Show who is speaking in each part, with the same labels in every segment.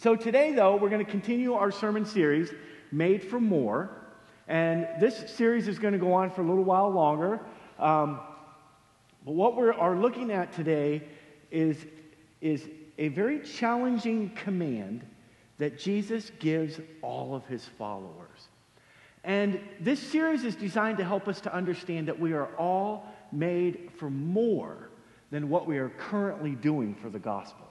Speaker 1: So today, though, we're going to continue our sermon series, Made for More. And this series is going to go on for a little while longer. Um, but what we are looking at today is, is a very challenging command that Jesus gives all of his followers. And this series is designed to help us to understand that we are all made for more than what we are currently doing for the gospel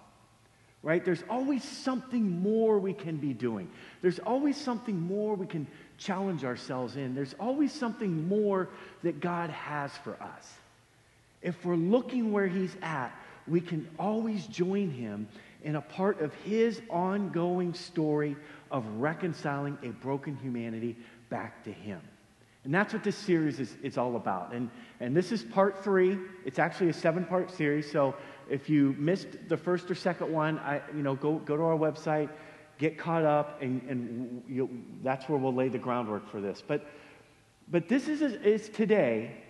Speaker 1: right? There's always something more we can be doing. There's always something more we can challenge ourselves in. There's always something more that God has for us. If we're looking where He's at, we can always join Him in a part of His ongoing story of reconciling a broken humanity back to Him. And that's what this series is, is all about. And, and this is part three. It's actually a seven part series. So if you missed the first or second one, I, you know, go, go to our website, get caught up, and, and that's where we'll lay the groundwork for this. But, but this is, is today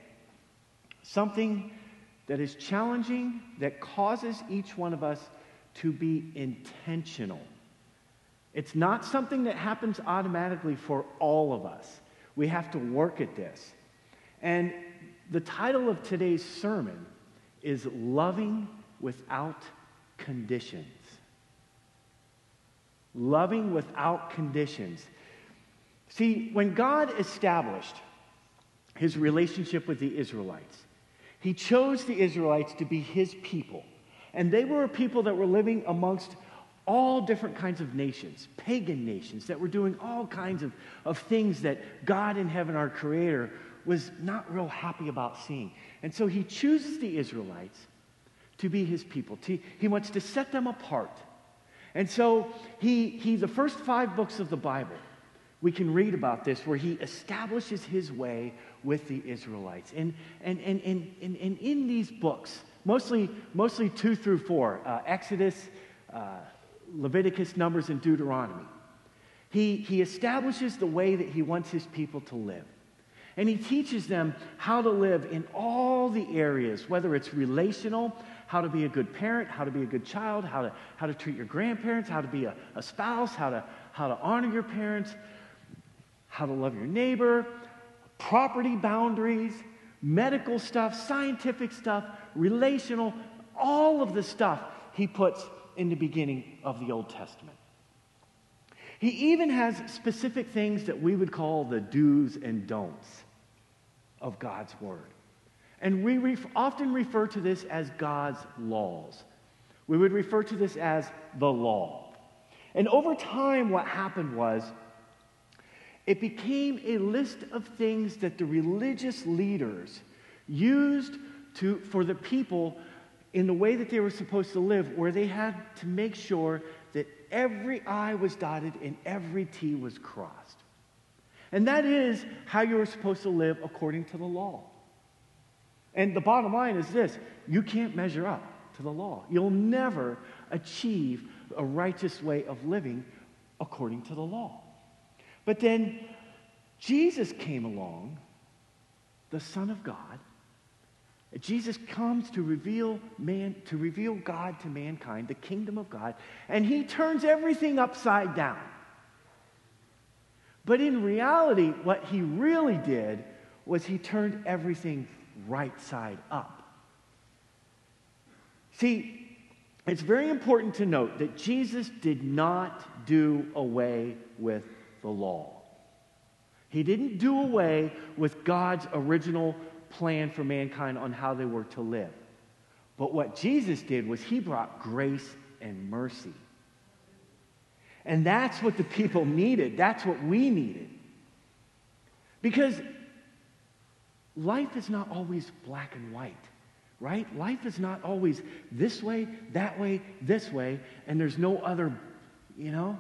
Speaker 1: something that is challenging, that causes each one of us to be intentional. It's not something that happens automatically for all of us. We have to work at this. And the title of today's sermon is Loving without conditions. Loving without conditions. See, when God established his relationship with the Israelites, he chose the Israelites to be his people. And they were a people that were living amongst all different kinds of nations, pagan nations that were doing all kinds of, of things that God in heaven, our Creator, was not real happy about seeing. And so he chooses the Israelites to be his people. He wants to set them apart. And so he, he, the first five books of the Bible, we can read about this where he establishes his way with the Israelites. And, and, and, and, and, and in these books, mostly, mostly two through four, uh, Exodus, uh, Leviticus, Numbers, and Deuteronomy, he, he establishes the way that he wants his people to live. And he teaches them how to live in all the areas, whether it's relational, how to be a good parent, how to be a good child, how to, how to treat your grandparents, how to be a, a spouse, how to, how to honor your parents, how to love your neighbor, property boundaries, medical stuff, scientific stuff, relational, all of the stuff he puts in the beginning of the Old Testament. He even has specific things that we would call the do's and don'ts of God's Word. And we often refer to this as God's laws. We would refer to this as the law. And over time, what happened was it became a list of things that the religious leaders used to, for the people in the way that they were supposed to live, where they had to make sure that every I was dotted and every T was crossed. And that is how you were supposed to live according to the law. And the bottom line is this you can't measure up to the law. You'll never achieve a righteous way of living according to the law. But then Jesus came along, the Son of God. Jesus comes to reveal man to reveal God to mankind, the kingdom of God, and he turns everything upside down. But in reality, what he really did was he turned everything right side up. See, it's very important to note that Jesus did not do away with the law. He didn't do away with God's original plan for mankind on how they were to live. But what Jesus did was he brought grace and mercy. And that's what the people needed. That's what we needed. Because life is not always black and white, right? Life is not always this way, that way, this way, and there's no other, you know?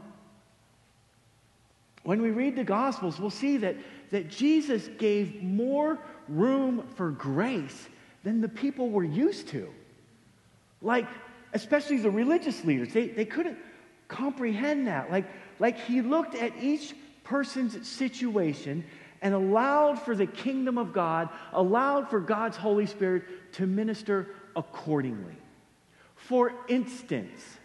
Speaker 1: When we read the Gospels, we'll see that, that Jesus gave more room for grace than the people were used to. Like, especially the religious leaders, they, they couldn't comprehend that. Like, like he looked at each person's situation and allowed for the kingdom of God, allowed for God's Holy Spirit to minister accordingly. For instance,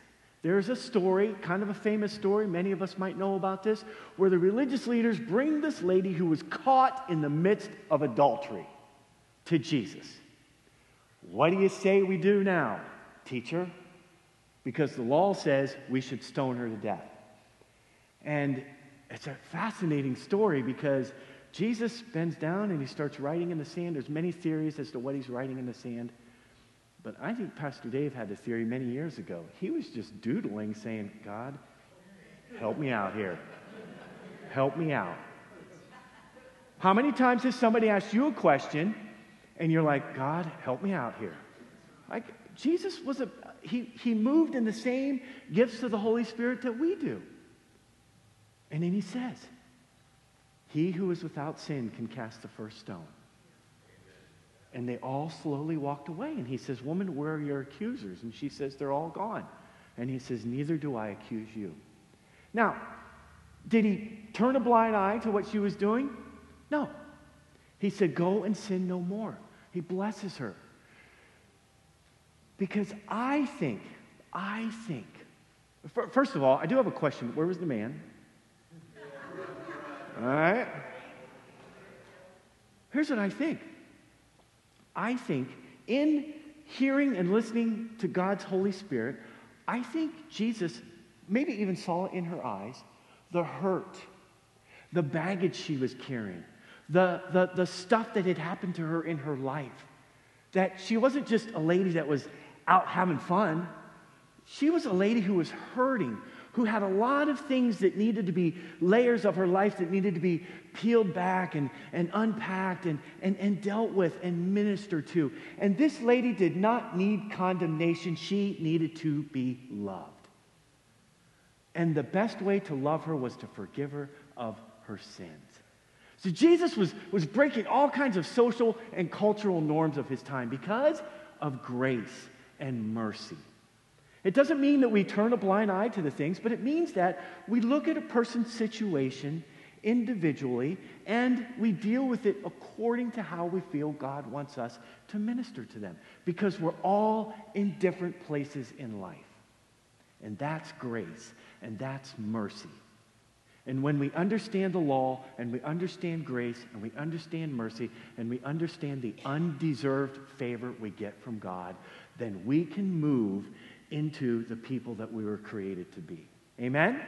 Speaker 1: There's a story, kind of a famous story, many of us might know about this, where the religious leaders bring this lady who was caught in the midst of adultery to Jesus. What do you say we do now, teacher? Because the law says we should stone her to death. And it's a fascinating story because Jesus bends down and he starts writing in the sand. There's many theories as to what he's writing in the sand. But I think Pastor Dave had a theory many years ago. He was just doodling, saying, God, help me out here. Help me out. How many times has somebody asked you a question and you're like, God, help me out here? Like, Jesus was a, he, he moved in the same gifts of the Holy Spirit that we do. And then he says, He who is without sin can cast the first stone. And they all slowly walked away. And he says, Woman, where are your accusers? And she says, They're all gone. And he says, Neither do I accuse you. Now, did he turn a blind eye to what she was doing? No. He said, Go and sin no more. He blesses her. Because I think, I think, first of all, I do have a question. Where was the man? All right? Here's what I think I think in hearing and listening to God's Holy Spirit, I think Jesus maybe even saw in her eyes the hurt, the baggage she was carrying, the, the, the stuff that had happened to her in her life. That she wasn't just a lady that was out having fun, she was a lady who was hurting, who had a lot of things that needed to be layers of her life that needed to be peeled back and, and unpacked and, and, and dealt with and ministered to. And this lady did not need condemnation, she needed to be loved. And the best way to love her was to forgive her of her sins. So Jesus was, was breaking all kinds of social and cultural norms of his time because of grace and mercy. It doesn't mean that we turn a blind eye to the things, but it means that we look at a person's situation individually and we deal with it according to how we feel God wants us to minister to them because we're all in different places in life. And that's grace and that's mercy. And when we understand the law and we understand grace and we understand mercy and we understand the undeserved favor we get from God, then we can move into the people that we were created to be. Amen?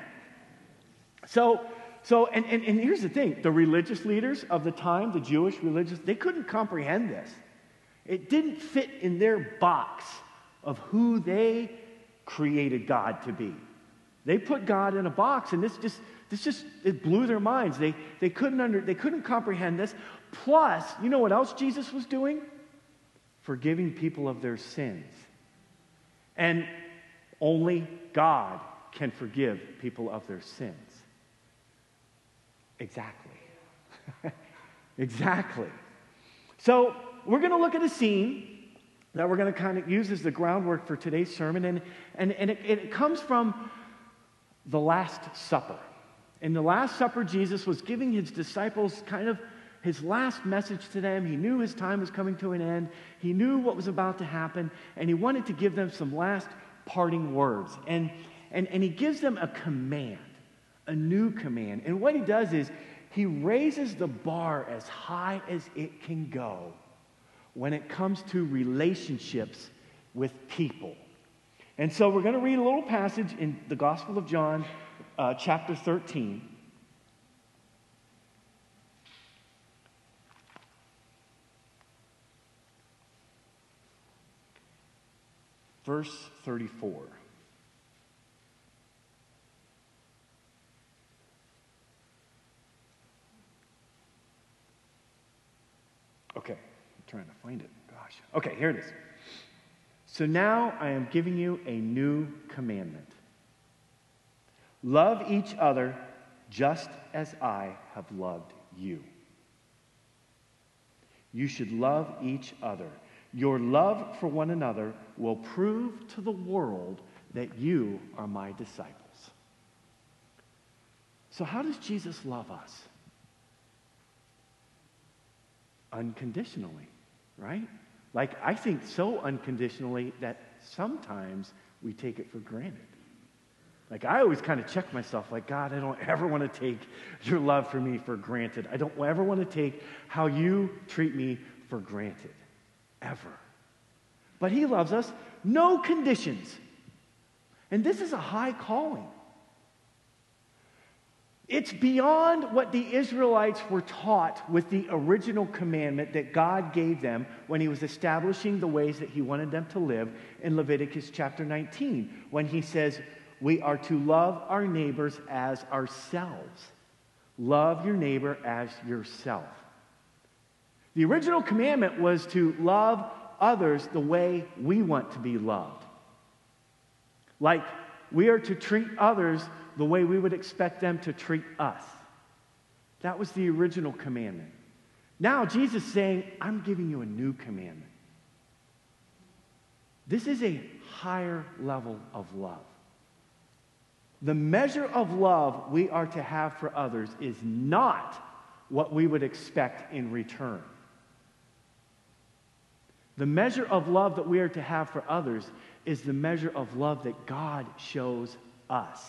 Speaker 1: So, so and, and, and here's the thing the religious leaders of the time, the Jewish religious, they couldn't comprehend this. It didn't fit in their box of who they created God to be. They put God in a box, and this just this just it blew their minds. They they couldn't under they couldn't comprehend this. Plus, you know what else Jesus was doing? Forgiving people of their sins. And only God can forgive people of their sins. Exactly. exactly. So, we're going to look at a scene that we're going to kind of use as the groundwork for today's sermon, and, and, and it, it comes from the Last Supper. In the Last Supper, Jesus was giving his disciples kind of his last message to them. He knew his time was coming to an end, he knew what was about to happen, and he wanted to give them some last parting words. And, and, and he gives them a command, a new command. And what he does is he raises the bar as high as it can go when it comes to relationships with people. And so we're going to read a little passage in the Gospel of John, uh, chapter 13. Verse 34. Okay, I'm trying to find it. Gosh. Okay, here it is. So now I am giving you a new commandment love each other just as I have loved you. You should love each other. Your love for one another will prove to the world that you are my disciples. So, how does Jesus love us? Unconditionally, right? Like, I think so unconditionally that sometimes we take it for granted. Like, I always kind of check myself, like, God, I don't ever want to take your love for me for granted. I don't ever want to take how you treat me for granted. Ever. But He loves us, no conditions. And this is a high calling. It's beyond what the Israelites were taught with the original commandment that God gave them when He was establishing the ways that He wanted them to live in Leviticus chapter 19, when He says, We are to love our neighbors as ourselves. Love your neighbor as yourself. The original commandment was to love others the way we want to be loved. Like we are to treat others the way we would expect them to treat us. That was the original commandment. Now, Jesus is saying, I'm giving you a new commandment. This is a higher level of love. The measure of love we are to have for others is not what we would expect in return. The measure of love that we are to have for others is the measure of love that God shows us.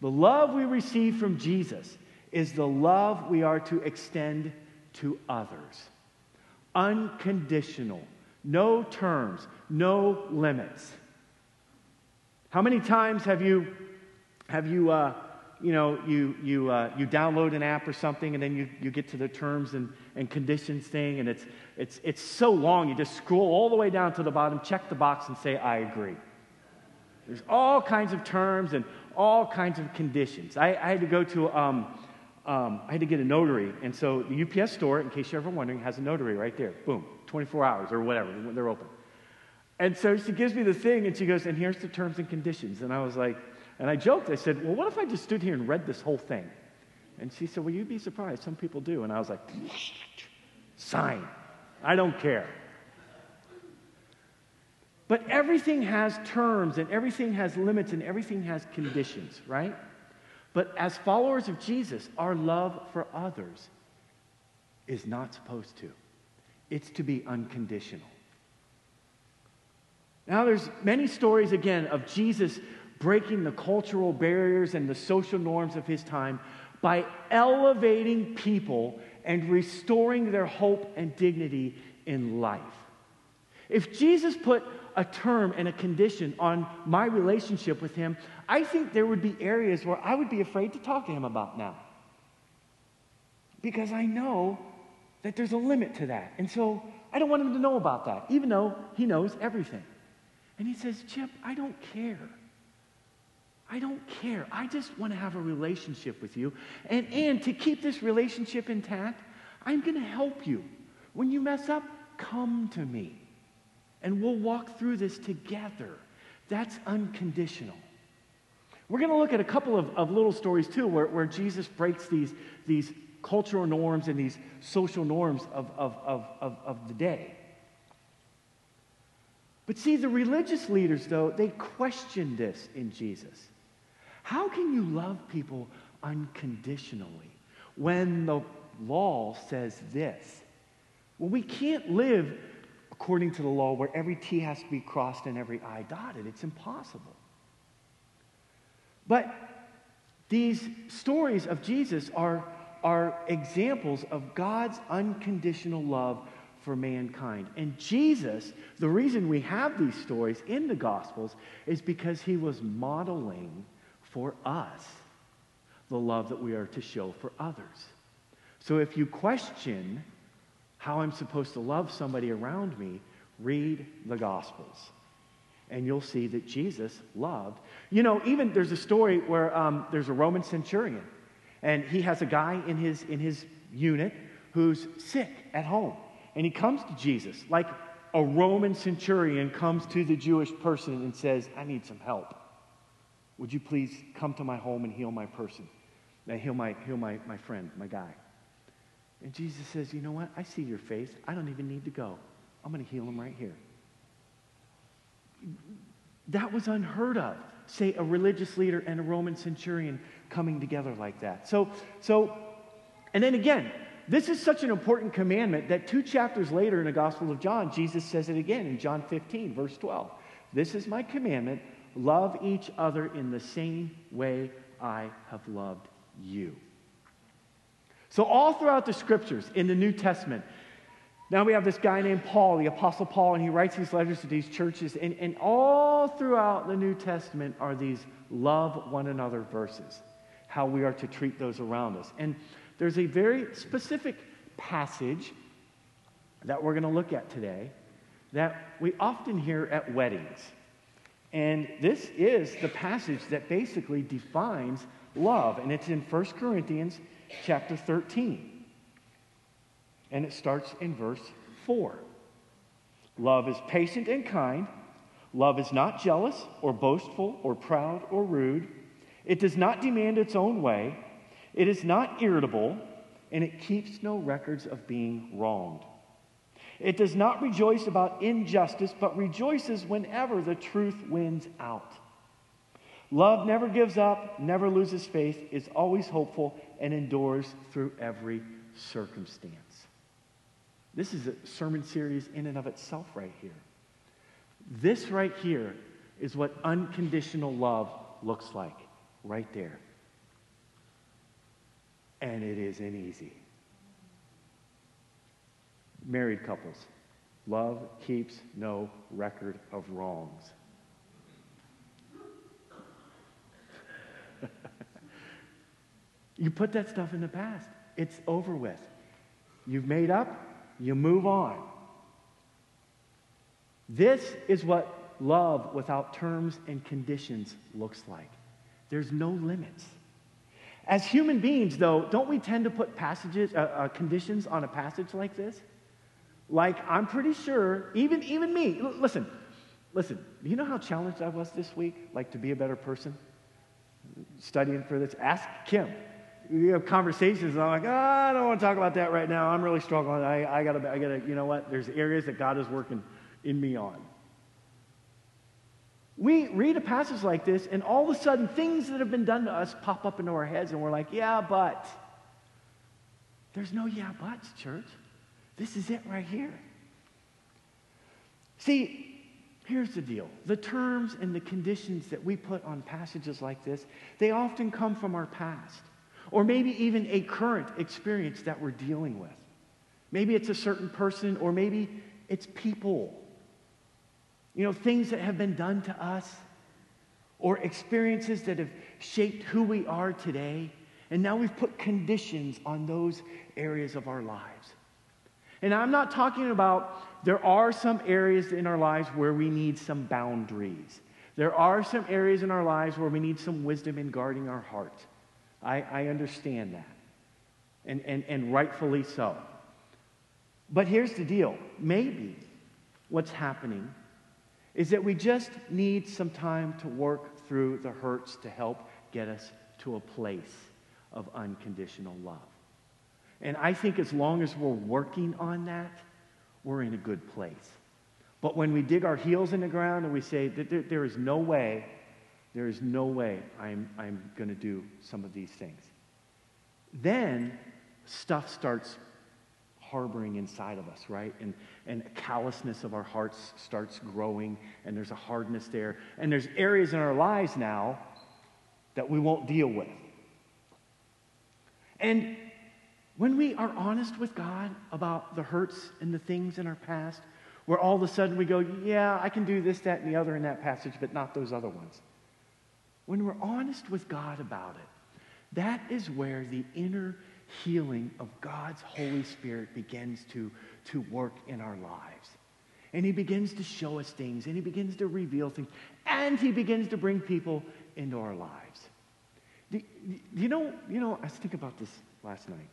Speaker 1: The love we receive from Jesus is the love we are to extend to others. Unconditional, no terms, no limits. How many times have you, have you, uh, you know, you, you, uh, you download an app or something and then you, you get to the terms and, and conditions thing and it's, it's, it's so long, you just scroll all the way down to the bottom, check the box and say, I agree. There's all kinds of terms and all kinds of conditions. I, I had to go to, um, um, I had to get a notary. And so the UPS store, in case you're ever wondering, has a notary right there. Boom, 24 hours or whatever, they're open. And so she gives me the thing and she goes, and here's the terms and conditions. And I was like, and I joked, I said, well, what if I just stood here and read this whole thing? And she said, well, you'd be surprised. Some people do. And I was like, sign. I don't care. But everything has terms and everything has limits and everything has conditions, right? But as followers of Jesus, our love for others is not supposed to. It's to be unconditional. Now, there's many stories again of Jesus breaking the cultural barriers and the social norms of his time by elevating people and restoring their hope and dignity in life. If Jesus put a term and a condition on my relationship with him, I think there would be areas where I would be afraid to talk to him about now. Because I know that there's a limit to that. And so I don't want him to know about that, even though he knows everything. And he says, Chip, I don't care. I don't care. I just want to have a relationship with you. And, and to keep this relationship intact, I'm going to help you. When you mess up, come to me and we'll walk through this together. That's unconditional. We're going to look at a couple of, of little stories too where, where Jesus breaks these, these cultural norms and these social norms of, of, of, of, of the day. But see, the religious leaders, though, they questioned this in Jesus. How can you love people unconditionally when the law says this? Well, we can't live according to the law where every T has to be crossed and every I dotted. It's impossible. But these stories of Jesus are, are examples of God's unconditional love for mankind. And Jesus, the reason we have these stories in the Gospels is because he was modeling for us the love that we are to show for others. So if you question how I'm supposed to love somebody around me, read the Gospels. And you'll see that Jesus loved. You know, even there's a story where um, there's a Roman centurion, and he has a guy in his, in his unit who's sick at home. And he comes to Jesus, like a Roman centurion comes to the Jewish person and says, I need some help. Would you please come to my home and heal my person? And heal my, heal my, my friend, my guy. And Jesus says, You know what? I see your face. I don't even need to go. I'm going to heal him right here. That was unheard of. Say a religious leader and a Roman centurion coming together like that. So, so, and then again, this is such an important commandment that two chapters later in the Gospel of John, Jesus says it again in John 15, verse 12. This is my commandment love each other in the same way I have loved you. So, all throughout the scriptures in the New Testament, now we have this guy named Paul, the Apostle Paul, and he writes these letters to these churches. And, and all throughout the New Testament are these love one another verses, how we are to treat those around us. And there's a very specific passage that we're going to look at today that we often hear at weddings. And this is the passage that basically defines love. And it's in 1 Corinthians chapter 13. And it starts in verse 4. Love is patient and kind. Love is not jealous or boastful or proud or rude. It does not demand its own way. It is not irritable, and it keeps no records of being wronged. It does not rejoice about injustice, but rejoices whenever the truth wins out. Love never gives up, never loses faith, is always hopeful, and endures through every circumstance. This is a sermon series in and of itself, right here. This right here is what unconditional love looks like, right there. And it isn't easy. Married couples, love keeps no record of wrongs. you put that stuff in the past, it's over with. You've made up, you move on. This is what love without terms and conditions looks like. There's no limits. As human beings, though, don't we tend to put passages, uh, uh, conditions on a passage like this? Like, I'm pretty sure, even, even me, l- listen, listen, you know how challenged I was this week, like to be a better person? Studying for this. Ask Kim. We have conversations, and I'm like, oh, I don't want to talk about that right now. I'm really struggling. I, I gotta, I gotta, you know what? There's areas that God is working in me on. We read a passage like this, and all of a sudden, things that have been done to us pop up into our heads, and we're like, yeah, but. There's no yeah, buts, church. This is it right here. See, here's the deal the terms and the conditions that we put on passages like this, they often come from our past, or maybe even a current experience that we're dealing with. Maybe it's a certain person, or maybe it's people. You know, things that have been done to us, or experiences that have shaped who we are today. And now we've put conditions on those areas of our lives. And I'm not talking about there are some areas in our lives where we need some boundaries. There are some areas in our lives where we need some wisdom in guarding our heart. I, I understand that. And, and, and rightfully so. But here's the deal maybe what's happening is that we just need some time to work through the hurts to help get us to a place of unconditional love. And I think as long as we're working on that, we're in a good place. But when we dig our heels in the ground and we say that there, is no way, there is no way I'm, I'm going to do some of these things, then stuff starts harboring inside of us, right? And, and callousness of our hearts starts growing, and there's a hardness there. And there's areas in our lives now that we won't deal with. And when we are honest with God about the hurts and the things in our past, where all of a sudden we go, yeah, I can do this, that, and the other in that passage, but not those other ones. When we're honest with God about it, that is where the inner healing of God's Holy Spirit begins to, to work in our lives. And he begins to show us things, and he begins to reveal things, and he begins to bring people into our lives. Do, do you know, you know, I was thinking about this last night.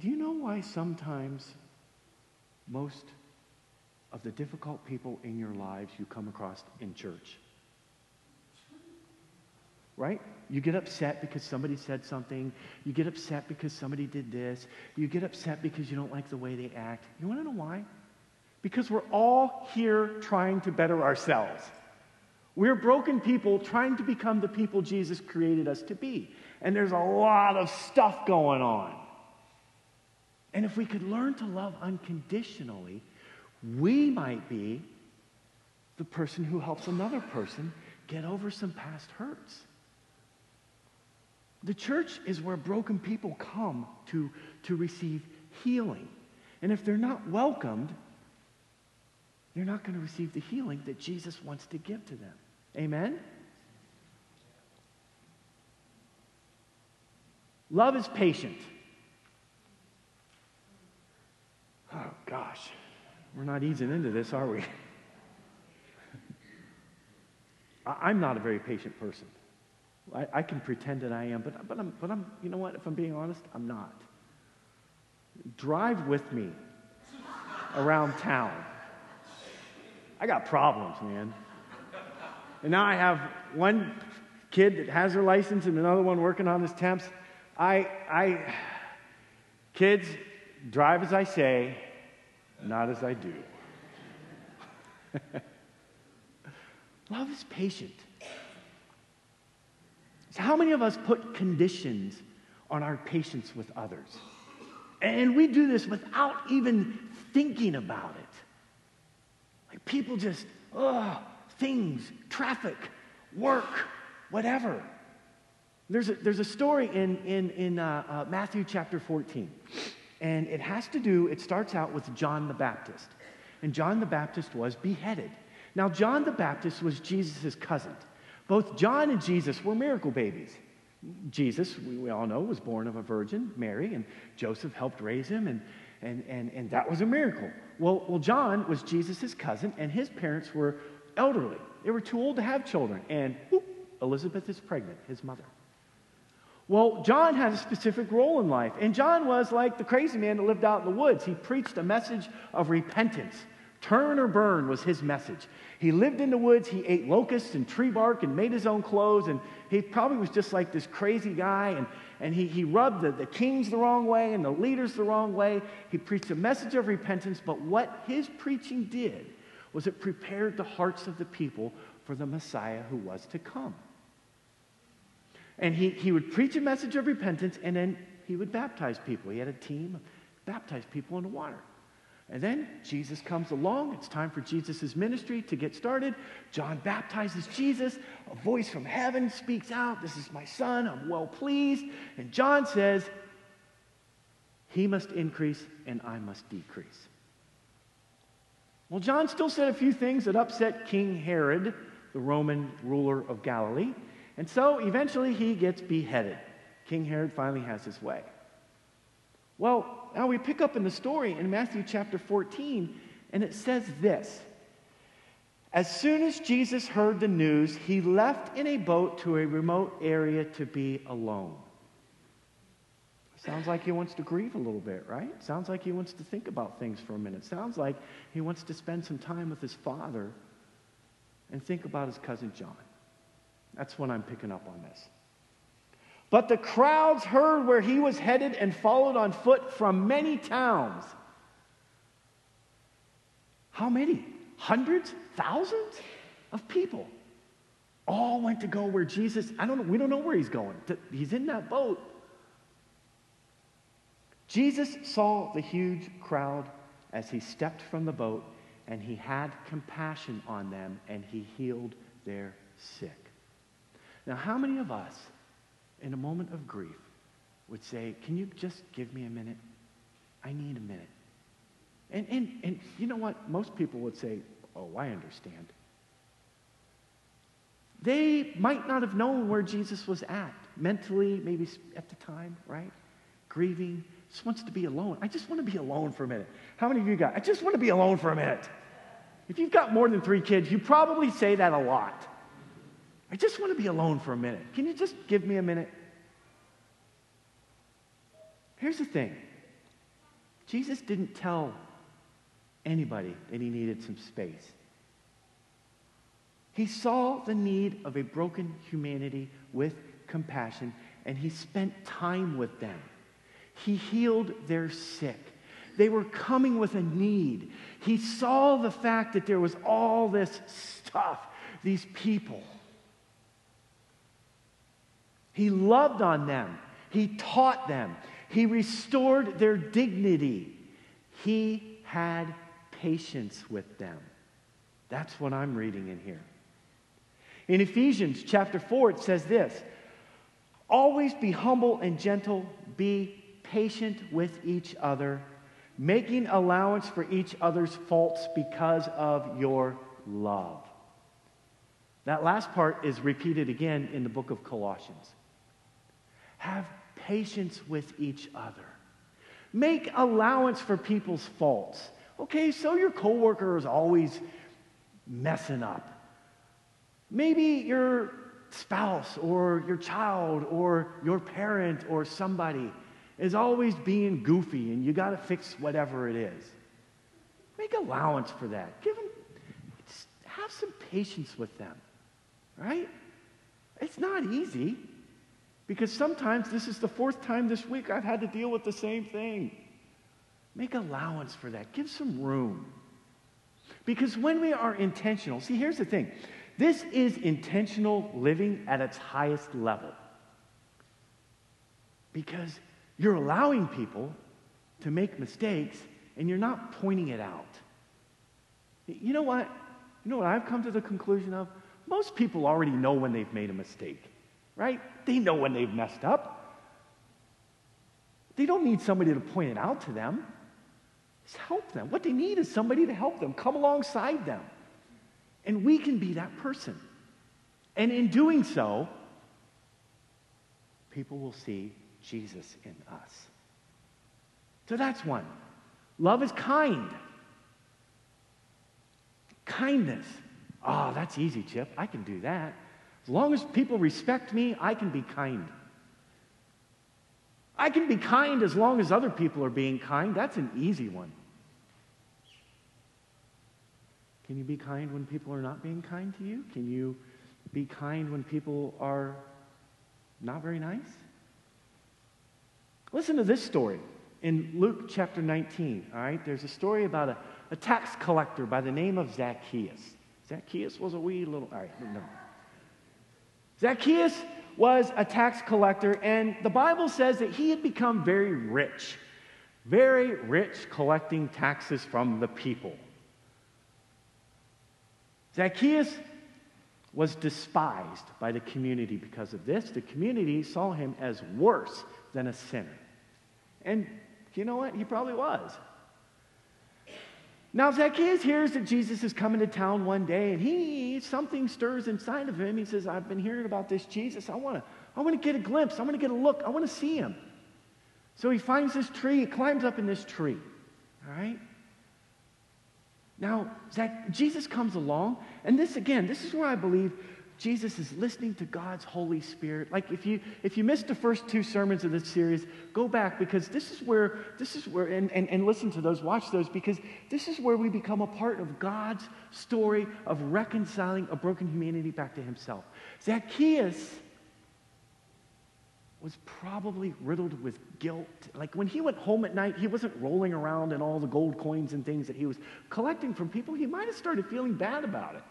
Speaker 1: Do you know why sometimes most of the difficult people in your lives you come across in church? right? You get upset because somebody said something. You get upset because somebody did this. You get upset because you don't like the way they act. You want to know why? Because we're all here trying to better ourselves. We're broken people trying to become the people Jesus created us to be. And there's a lot of stuff going on. And if we could learn to love unconditionally, we might be the person who helps another person get over some past hurts. The church is where broken people come to, to receive healing. And if they're not welcomed, they're not going to receive the healing that Jesus wants to give to them. Amen? Love is patient. Oh, gosh. We're not easing into this, are we? I'm not a very patient person. I, I, can pretend that I am, but, but, I'm, but I'm, you know what? If I'm being honest, I'm not. Drive with me around town. I got problems, man. And now I have one kid that has her license and another one working on his temps. I, I, kids, drive as I say, not as I do. Love is patient. So, how many of us put conditions on our patience with others? And we do this without even thinking about it. Like people just, oh, things, traffic, work, whatever. There's a, there's a story in, in, in uh, uh, Matthew chapter 14, and it has to do, it starts out with John the Baptist. And John the Baptist was beheaded. Now, John the Baptist was Jesus' cousin. Both John and Jesus were miracle babies. Jesus, we, we, all know, was born of a virgin, Mary, and Joseph helped raise him, and, and, and, and that was a miracle. Well, well, John was Jesus' cousin, and his parents were elderly. They were too old to have children, and whoop, Elizabeth is pregnant, his mother. Well, John had a specific role in life, and John was like the crazy man that lived out in the woods. He preached a message of repentance. Turn or burn was his message. He lived in the woods, he ate locusts and tree bark and made his own clothes, and he probably was just like this crazy guy, and, and he, he rubbed the, the kings the wrong way and the leaders the wrong way. He preached a message of repentance, but what his preaching did was it prepared the hearts of the people for the Messiah who was to come. And he, he would preach a message of repentance, and then he would baptize people. He had a team, baptize people in the water. And then Jesus comes along. It's time for Jesus' ministry to get started. John baptizes Jesus. A voice from heaven speaks out This is my son. I'm well pleased. And John says, He must increase and I must decrease. Well, John still said a few things that upset King Herod, the Roman ruler of Galilee. And so eventually he gets beheaded. King Herod finally has his way. Well, now we pick up in the story in Matthew chapter 14, and it says this As soon as Jesus heard the news, he left in a boat to a remote area to be alone. Sounds like he wants to grieve a little bit, right? Sounds like he wants to think about things for a minute. Sounds like he wants to spend some time with his father and think about his cousin John. That's what I'm picking up on this. But the crowds heard where he was headed and followed on foot from many towns. How many? Hundreds? Thousands of people. All went to go where Jesus, I don't know, we don't know where he's going. He's in that boat. Jesus saw the huge crowd as he stepped from the boat, and he had compassion on them, and he healed their sick. Now, how many of us in a moment of grief, would say, Can you just give me a minute? I need a minute. And, and, and you know what? Most people would say, Oh, I understand. They might not have known where Jesus was at, mentally, maybe at the time, right? Grieving, just wants to be alone. I just want to be alone for a minute. How many of you got? I just want to be alone for a minute. If you've got more than three kids, you probably say that a lot. I just want to be alone for a minute. Can you just give me a minute? Here's the thing Jesus didn't tell anybody that he needed some space. He saw the need of a broken humanity with compassion, and he spent time with them. He healed their sick. They were coming with a need. He saw the fact that there was all this stuff, these people. He loved on them. He taught them. He restored their dignity. He had patience with them. That's what I'm reading in here. In Ephesians chapter 4, it says this Always be humble and gentle, be patient with each other, making allowance for each other's faults because of your love. That last part is repeated again in the book of Colossians. Have patience with each other. Make allowance for people's faults. Okay, so your coworker is always messing up. Maybe your spouse or your child or your parent or somebody is always being goofy and you got to fix whatever it is. Make allowance for that. Give them, have some patience with them, right? It's not easy because sometimes this is the fourth time this week I've had to deal with the same thing. Make allowance for that. Give some room. Because when we are intentional, see, here's the thing this is intentional living at its highest level. Because you're allowing people to make mistakes and you're not pointing it out. You know what? You know what I've come to the conclusion of? Most people already know when they've made a mistake, right? They know when they've messed up. They don't need somebody to point it out to them. Just help them. What they need is somebody to help them, come alongside them. And we can be that person. And in doing so, people will see Jesus in us. So that's one. Love is kind. Kindness. Oh, that's easy, Chip. I can do that. As long as people respect me, I can be kind. I can be kind as long as other people are being kind. That's an easy one. Can you be kind when people are not being kind to you? Can you be kind when people are not very nice? Listen to this story in Luke chapter 19. All right, there's a story about a, a tax collector by the name of Zacchaeus. Zacchaeus was a wee little, all right, no. Zacchaeus was a tax collector, and the Bible says that he had become very rich, very rich collecting taxes from the people. Zacchaeus was despised by the community because of this. The community saw him as worse than a sinner. And you know what? He probably was. Now, Zacchaeus hears that Jesus is coming to town one day, and he something stirs inside of him. He says, I've been hearing about this Jesus. I want to I want to get a glimpse. I want to get a look. I want to see him. So he finds this tree, he climbs up in this tree. All right? Now, Zach, Jesus comes along, and this again, this is where I believe Jesus is listening to God's Holy Spirit. Like if you if you missed the first two sermons of this series, go back because this is where this is where and, and, and listen to those, watch those, because this is where we become a part of God's story of reconciling a broken humanity back to himself. Zacchaeus was probably riddled with guilt. Like when he went home at night, he wasn't rolling around in all the gold coins and things that he was collecting from people. He might have started feeling bad about it.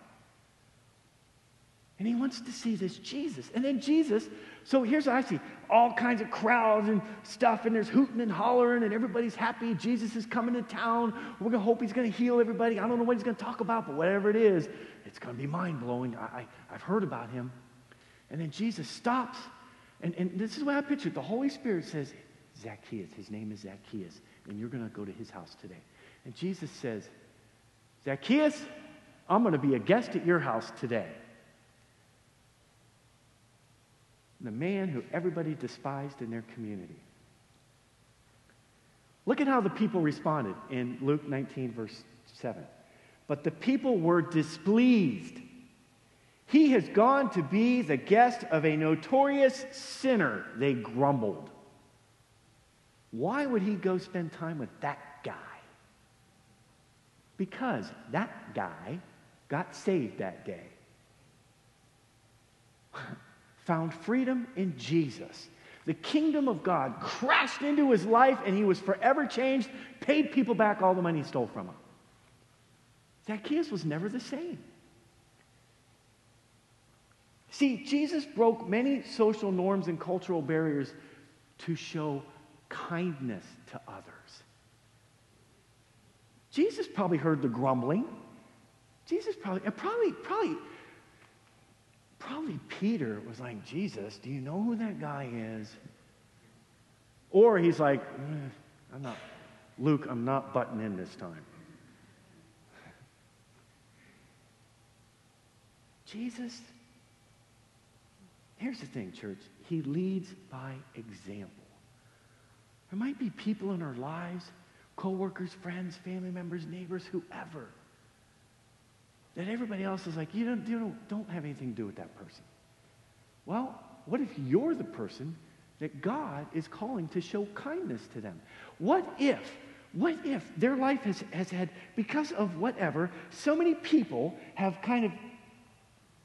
Speaker 1: And he wants to see this Jesus. And then Jesus, so here's what I see all kinds of crowds and stuff, and there's hooting and hollering, and everybody's happy. Jesus is coming to town. We're going to hope he's going to heal everybody. I don't know what he's going to talk about, but whatever it is, it's going to be mind blowing. I, I, I've heard about him. And then Jesus stops and, and this is what I pictured. The Holy Spirit says, Zacchaeus, his name is Zacchaeus, and you're going to go to his house today. And Jesus says, Zacchaeus, I'm going to be a guest at your house today. The man who everybody despised in their community. Look at how the people responded in Luke 19, verse 7. But the people were displeased he has gone to be the guest of a notorious sinner, they grumbled. Why would he go spend time with that guy? Because that guy got saved that day, found freedom in Jesus. The kingdom of God crashed into his life and he was forever changed, paid people back all the money he stole from them. Zacchaeus was never the same. See, Jesus broke many social norms and cultural barriers to show kindness to others. Jesus probably heard the grumbling. Jesus probably, probably, probably, probably Peter was like, Jesus, do you know who that guy is? Or he's like, eh, I'm not, Luke, I'm not butting in this time. Jesus, here's the thing, church. He leads by example. There might be people in our lives, coworkers, friends, family members, neighbors, whoever, that everybody else is like, you don't, you don't, don't have anything to do with that person. Well, what if you're the person that God is calling to show kindness to them? What if, what if their life has, has had, because of whatever, so many people have kind of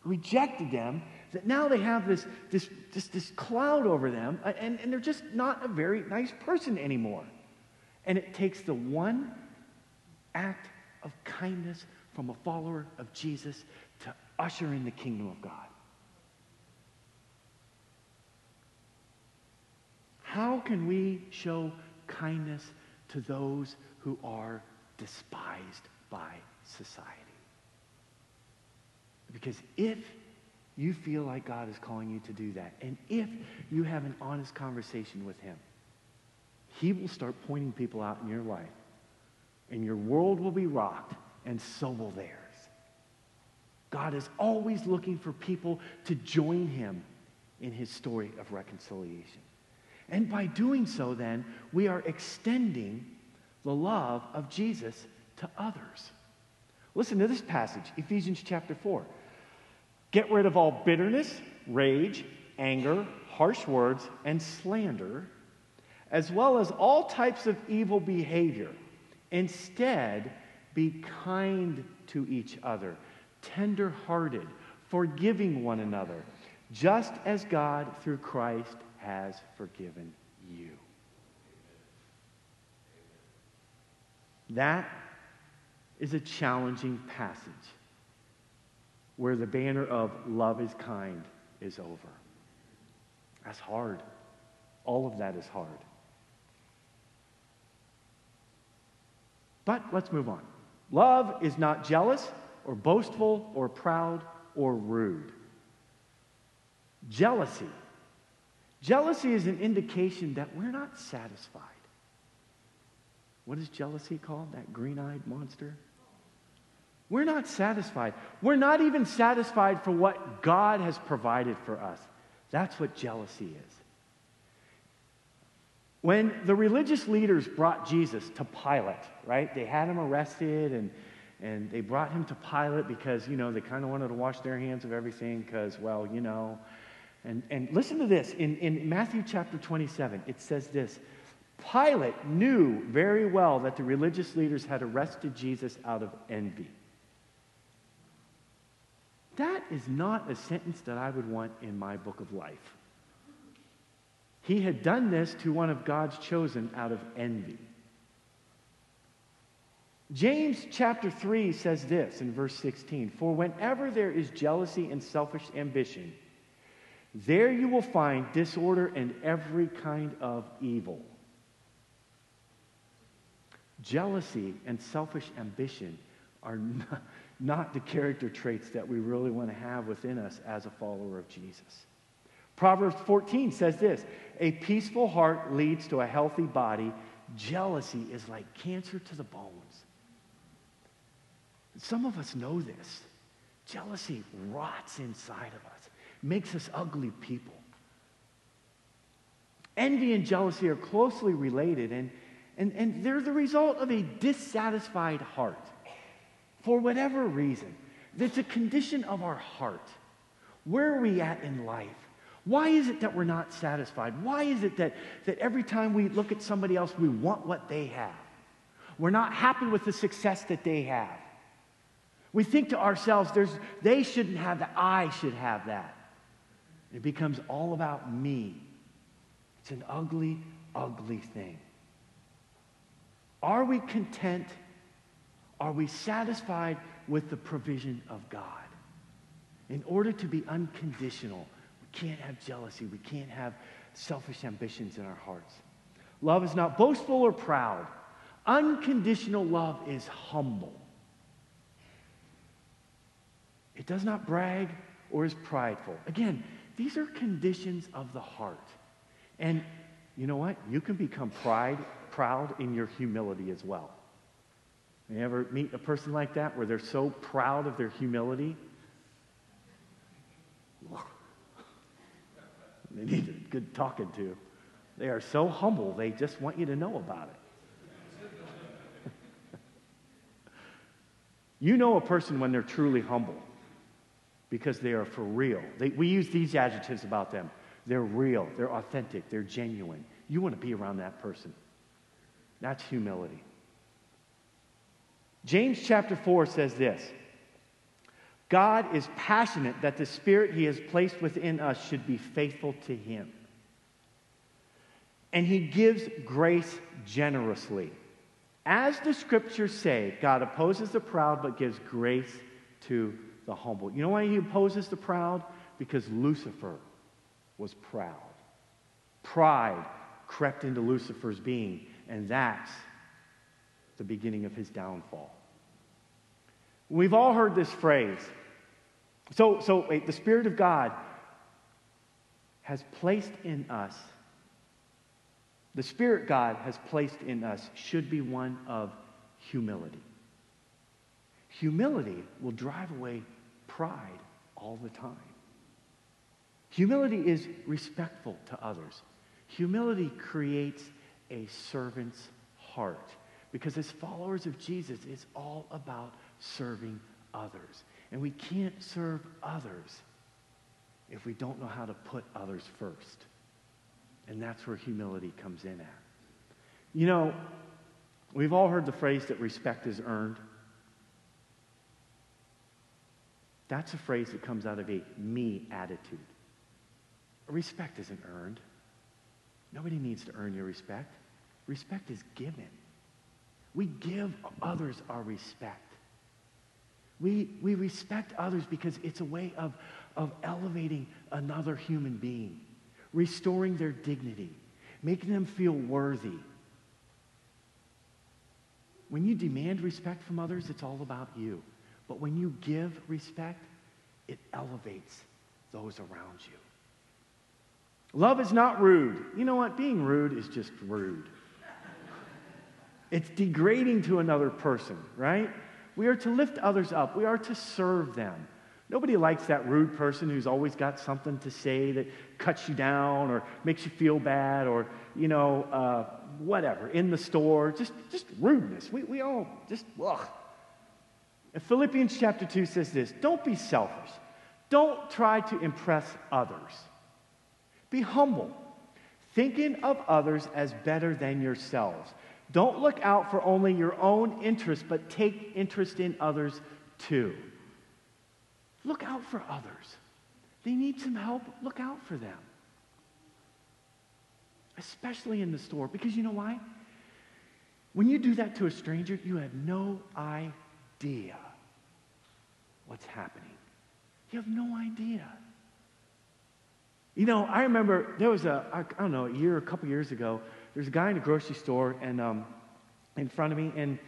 Speaker 1: rejected them that now they have this, this, this, this cloud over them uh, and, and they're just not a very nice person anymore. And it takes the one act of kindness from a follower of Jesus to usher in the kingdom of God. How can we show kindness to those who are despised by society? Because if you feel like God is calling you to do that, and if you have an honest conversation with Him, He will start pointing people out in your life, and your world will be rocked, and so will theirs. God is always looking for people to join Him in His story of reconciliation. And by doing so, then, we are extending the love of Jesus to others. Listen to this passage, Ephesians chapter 4. Get rid of all bitterness, rage, anger, harsh words, and slander, as well as all types of evil behavior. Instead, be kind to each other, tender hearted, forgiving one another, just as God through Christ has forgiven you. That is a challenging passage where the banner of love is kind is over. That's hard. All of that is hard. But let's move on. Love is not jealous or boastful or proud or rude. Jealousy. Jealousy is an indication that we're not satisfied. What is jealousy called? That green eyed monster? We're not satisfied. We're not even satisfied for what God has provided for us. That's what jealousy is. When the religious leaders brought Jesus to Pilate, right? They had him arrested and, and they brought him to Pilate because, you know, they kind of wanted to wash their hands of everything because, well, you know. And, and listen to this. In, in Matthew chapter 27, it says this Pilate knew very well that the religious leaders had arrested Jesus out of envy. That is not a sentence that I would want in my book of life. He had done this to one of God's chosen out of envy. James chapter 3 says this in verse 16 For whenever there is jealousy and selfish ambition, there you will find disorder and every kind of evil. Jealousy and selfish ambition are not, not the character traits that we really want to have within us as a follower of Jesus. Proverbs 14 says this A peaceful heart leads to a healthy body. Jealousy is like cancer to the bones. Some of us know this. Jealousy rots inside of us, makes us ugly people. Envy and jealousy are closely related, and, and, and they're the result of a dissatisfied heart for whatever reason. It's a condition of our heart. Where are we at in life? Why is it that we're not satisfied? Why is it that, that every time we look at somebody else, we want what they have? We're not happy with the success that they have. We think to ourselves, There's, they shouldn't have that, I should have that. It becomes all about me. It's an ugly, ugly thing. Are we content are we satisfied with the provision of God? In order to be unconditional, can't have jealousy, we can't have selfish ambitions in our hearts. Love is not boastful or proud. Unconditional love is humble. It does not brag or is prideful. Again, these are conditions of the heart. And you know what? You can become pride, proud in your humility as well. Have you ever meet a person like that where they're so proud of their humility? They need a good talking to. They are so humble, they just want you to know about it. you know a person when they're truly humble because they are for real. They, we use these adjectives about them. They're real, they're authentic, they're genuine. You want to be around that person. That's humility. James chapter 4 says this God is passionate that the Spirit He has placed within us should be faithful to Him. And He gives grace generously. As the scriptures say, God opposes the proud but gives grace to the humble. You know why He opposes the proud? Because Lucifer was proud. Pride crept into Lucifer's being, and that's the beginning of his downfall. We've all heard this phrase. So, so wait, the Spirit of God has placed in us, the Spirit God has placed in us should be one of humility. Humility will drive away pride all the time. Humility is respectful to others. Humility creates a servant's heart because as followers of Jesus, it's all about serving others. And we can't serve others if we don't know how to put others first. And that's where humility comes in at. You know, we've all heard the phrase that respect is earned. That's a phrase that comes out of a me attitude. Respect isn't earned. Nobody needs to earn your respect. Respect is given. We give others our respect. We, we respect others because it's a way of, of elevating another human being, restoring their dignity, making them feel worthy. When you demand respect from others, it's all about you. But when you give respect, it elevates those around you. Love is not rude. You know what? Being rude is just rude. It's degrading to another person, right? We are to lift others up. We are to serve them. Nobody likes that rude person who's always got something to say that cuts you down or makes you feel bad or, you know, uh, whatever, in the store. Just, just rudeness. We, we all just, ugh. And Philippians chapter 2 says this Don't be selfish. Don't try to impress others. Be humble, thinking of others as better than yourselves. Don't look out for only your own interest, but take interest in others too. Look out for others. They need some help. Look out for them. Especially in the store. Because you know why? When you do that to a stranger, you have no idea what's happening. You have no idea. You know, I remember there was a, I don't know, a year, a couple years ago, there's a guy in a grocery store and um, in front of me, and,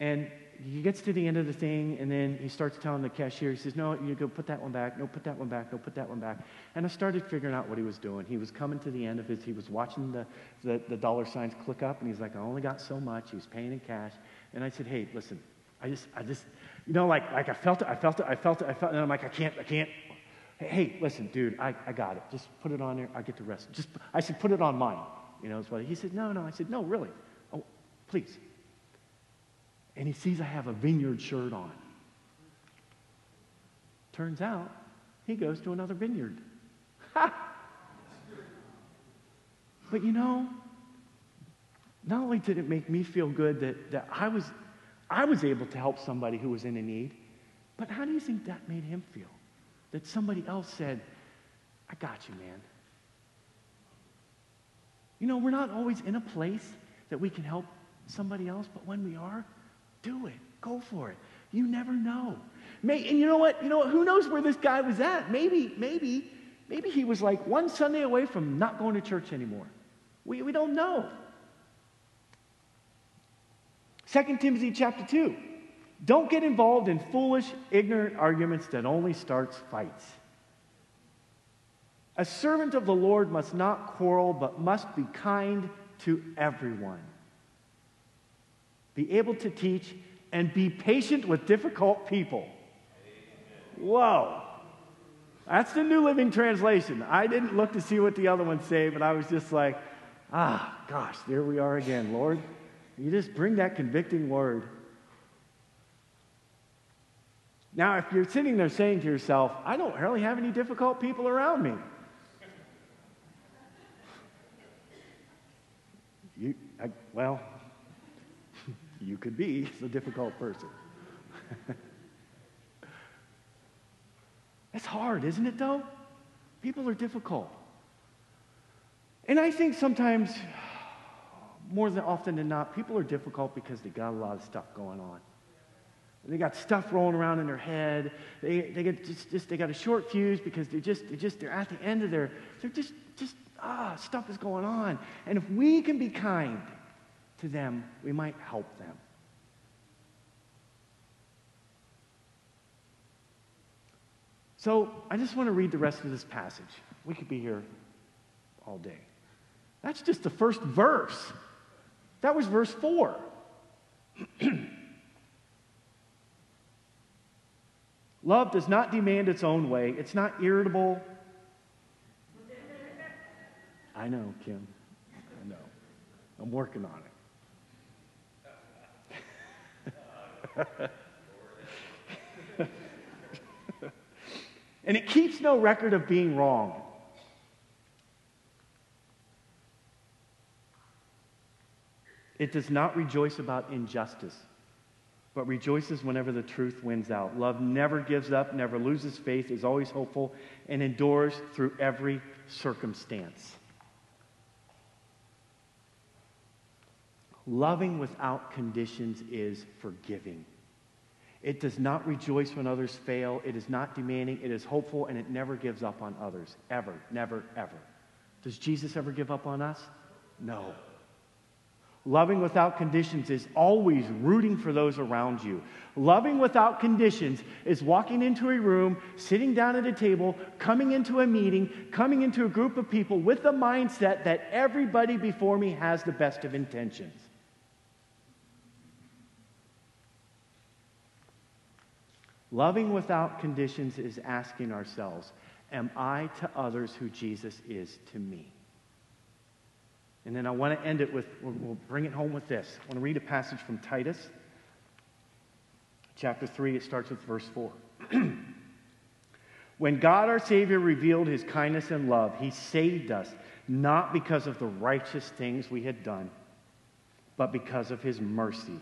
Speaker 1: and he gets to the end of the thing, and then he starts telling the cashier, he says, No, you go put that one back, no, put that one back, no, put that one back. And I started figuring out what he was doing. He was coming to the end of his, he was watching the, the, the dollar signs click up, and he's like, I only got so much. He was paying in cash. And I said, Hey, listen, I just, I just, you know, like, like I felt it, I felt it, I felt it, I felt it, and I'm like, I can't, I can't, hey, listen, dude, I, I got it. Just put it on there. I get the rest. Just, I said, put it on mine. You know, what he said, no, no. I said, no, really. Oh, please. And he sees I have a vineyard shirt on. Turns out he goes to another vineyard. Ha! But you know, not only did it make me feel good that, that I, was, I was able to help somebody who was in a need, but how do you think that made him feel? that somebody else said, I got you, man. You know, we're not always in a place that we can help somebody else, but when we are, do it. Go for it. You never know. May, and you know what? You know what? Who knows where this guy was at? Maybe, maybe, maybe he was like one Sunday away from not going to church anymore. We, we don't know. 2 Timothy chapter 2. Don't get involved in foolish, ignorant arguments that only starts fights. A servant of the Lord must not quarrel, but must be kind to everyone. Be able to teach and be patient with difficult people. Whoa. That's the New Living Translation. I didn't look to see what the other ones say, but I was just like, ah, gosh, there we are again, Lord. You just bring that convicting word. Now, if you're sitting there saying to yourself, I don't really have any difficult people around me. You, I, well, you could be a difficult person. It's hard, isn't it, though? People are difficult. And I think sometimes, more than often than not, people are difficult because they got a lot of stuff going on. They got stuff rolling around in their head. They, they get just, just they got a short fuse because they're just they're just they're at the end of their they're just just ah stuff is going on. And if we can be kind to them, we might help them. So I just want to read the rest of this passage. We could be here all day. That's just the first verse. That was verse 4. Love does not demand its own way, it's not irritable. I know, Kim. I know. I'm working on it. and it keeps no record of being wrong. It does not rejoice about injustice, but rejoices whenever the truth wins out. Love never gives up, never loses faith, is always hopeful, and endures through every circumstance. Loving without conditions is forgiving. It does not rejoice when others fail. It is not demanding. It is hopeful, and it never gives up on others. Ever, never, ever. Does Jesus ever give up on us? No. Loving without conditions is always rooting for those around you. Loving without conditions is walking into a room, sitting down at a table, coming into a meeting, coming into a group of people with the mindset that everybody before me has the best of intentions. Loving without conditions is asking ourselves, Am I to others who Jesus is to me? And then I want to end it with, we'll bring it home with this. I want to read a passage from Titus, chapter 3. It starts with verse 4. when God our Savior revealed his kindness and love, he saved us not because of the righteous things we had done, but because of his mercy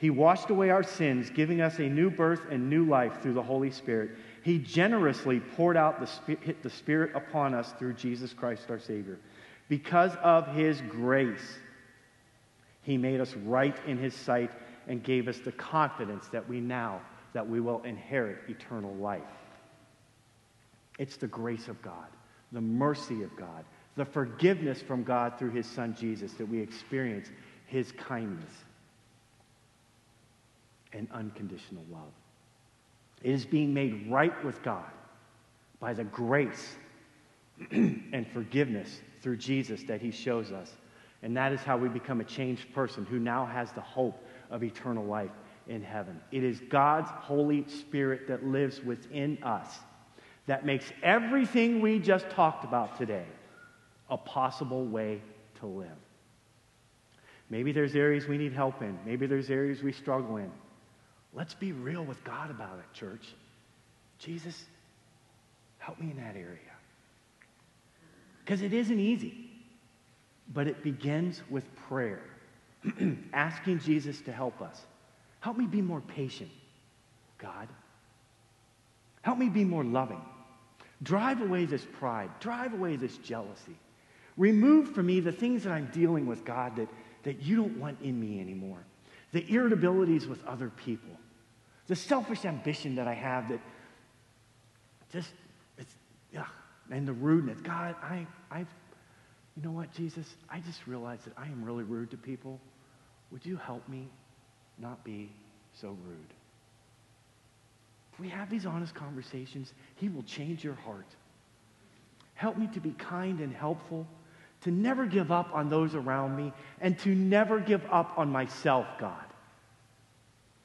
Speaker 1: he washed away our sins, giving us a new birth and new life through the Holy Spirit. He generously poured out the Spirit upon us through Jesus Christ our Savior. Because of His grace, He made us right in His sight and gave us the confidence that we now that we will inherit eternal life. It's the grace of God, the mercy of God, the forgiveness from God through His Son Jesus that we experience His kindness and unconditional love. It is being made right with God by the grace and forgiveness through Jesus that he shows us. And that is how we become a changed person who now has the hope of eternal life in heaven. It is God's Holy Spirit that lives within us that makes everything we just talked about today a possible way to live. Maybe there's areas we need help in. Maybe there's areas we struggle in. Let's be real with God about it, church. Jesus, help me in that area. Because it isn't easy, but it begins with prayer, asking Jesus to help us. Help me be more patient, God. Help me be more loving. Drive away this pride, drive away this jealousy. Remove from me the things that I'm dealing with, God, that, that you don't want in me anymore. The irritabilities with other people the selfish ambition that I have that just, it's, yeah, and the rudeness. God, I, I, you know what, Jesus? I just realized that I am really rude to people. Would you help me not be so rude? if we have these honest conversations, He will change your heart. Help me to be kind and helpful, to never give up on those around me, and to never give up on myself, God.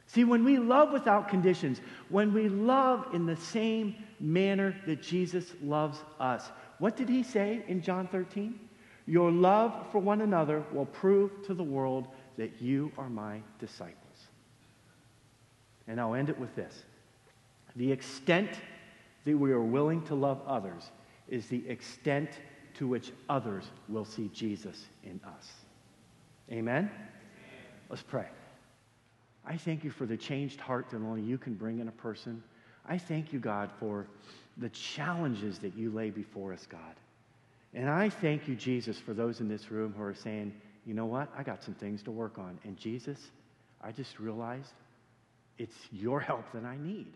Speaker 1: See, when we love without conditions, when we love in the same manner that Jesus loves us, what did he say in John 13? Your love for one another will prove to the world that you are my disciples. And I'll end it with this the extent that we are willing to love others is the extent to which others will see Jesus in us. Amen? Let's pray. I thank you for the changed heart that only you can bring in a person. I thank you, God, for the challenges that you lay before us, God. And I thank you, Jesus, for those in this room who are saying, you know what? I got some things to work on. And Jesus, I just realized it's your help that I need.